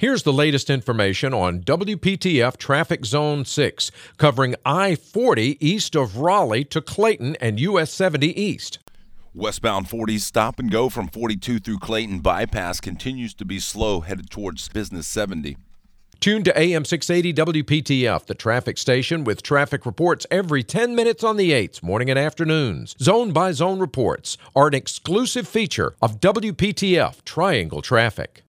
Here's the latest information on WPTF Traffic Zone 6, covering I 40 east of Raleigh to Clayton and US 70 east. Westbound 40 stop and go from 42 through Clayton bypass continues to be slow headed towards Business 70. Tune to AM 680 WPTF, the traffic station with traffic reports every 10 minutes on the 8s, morning and afternoons. Zone by zone reports are an exclusive feature of WPTF Triangle Traffic.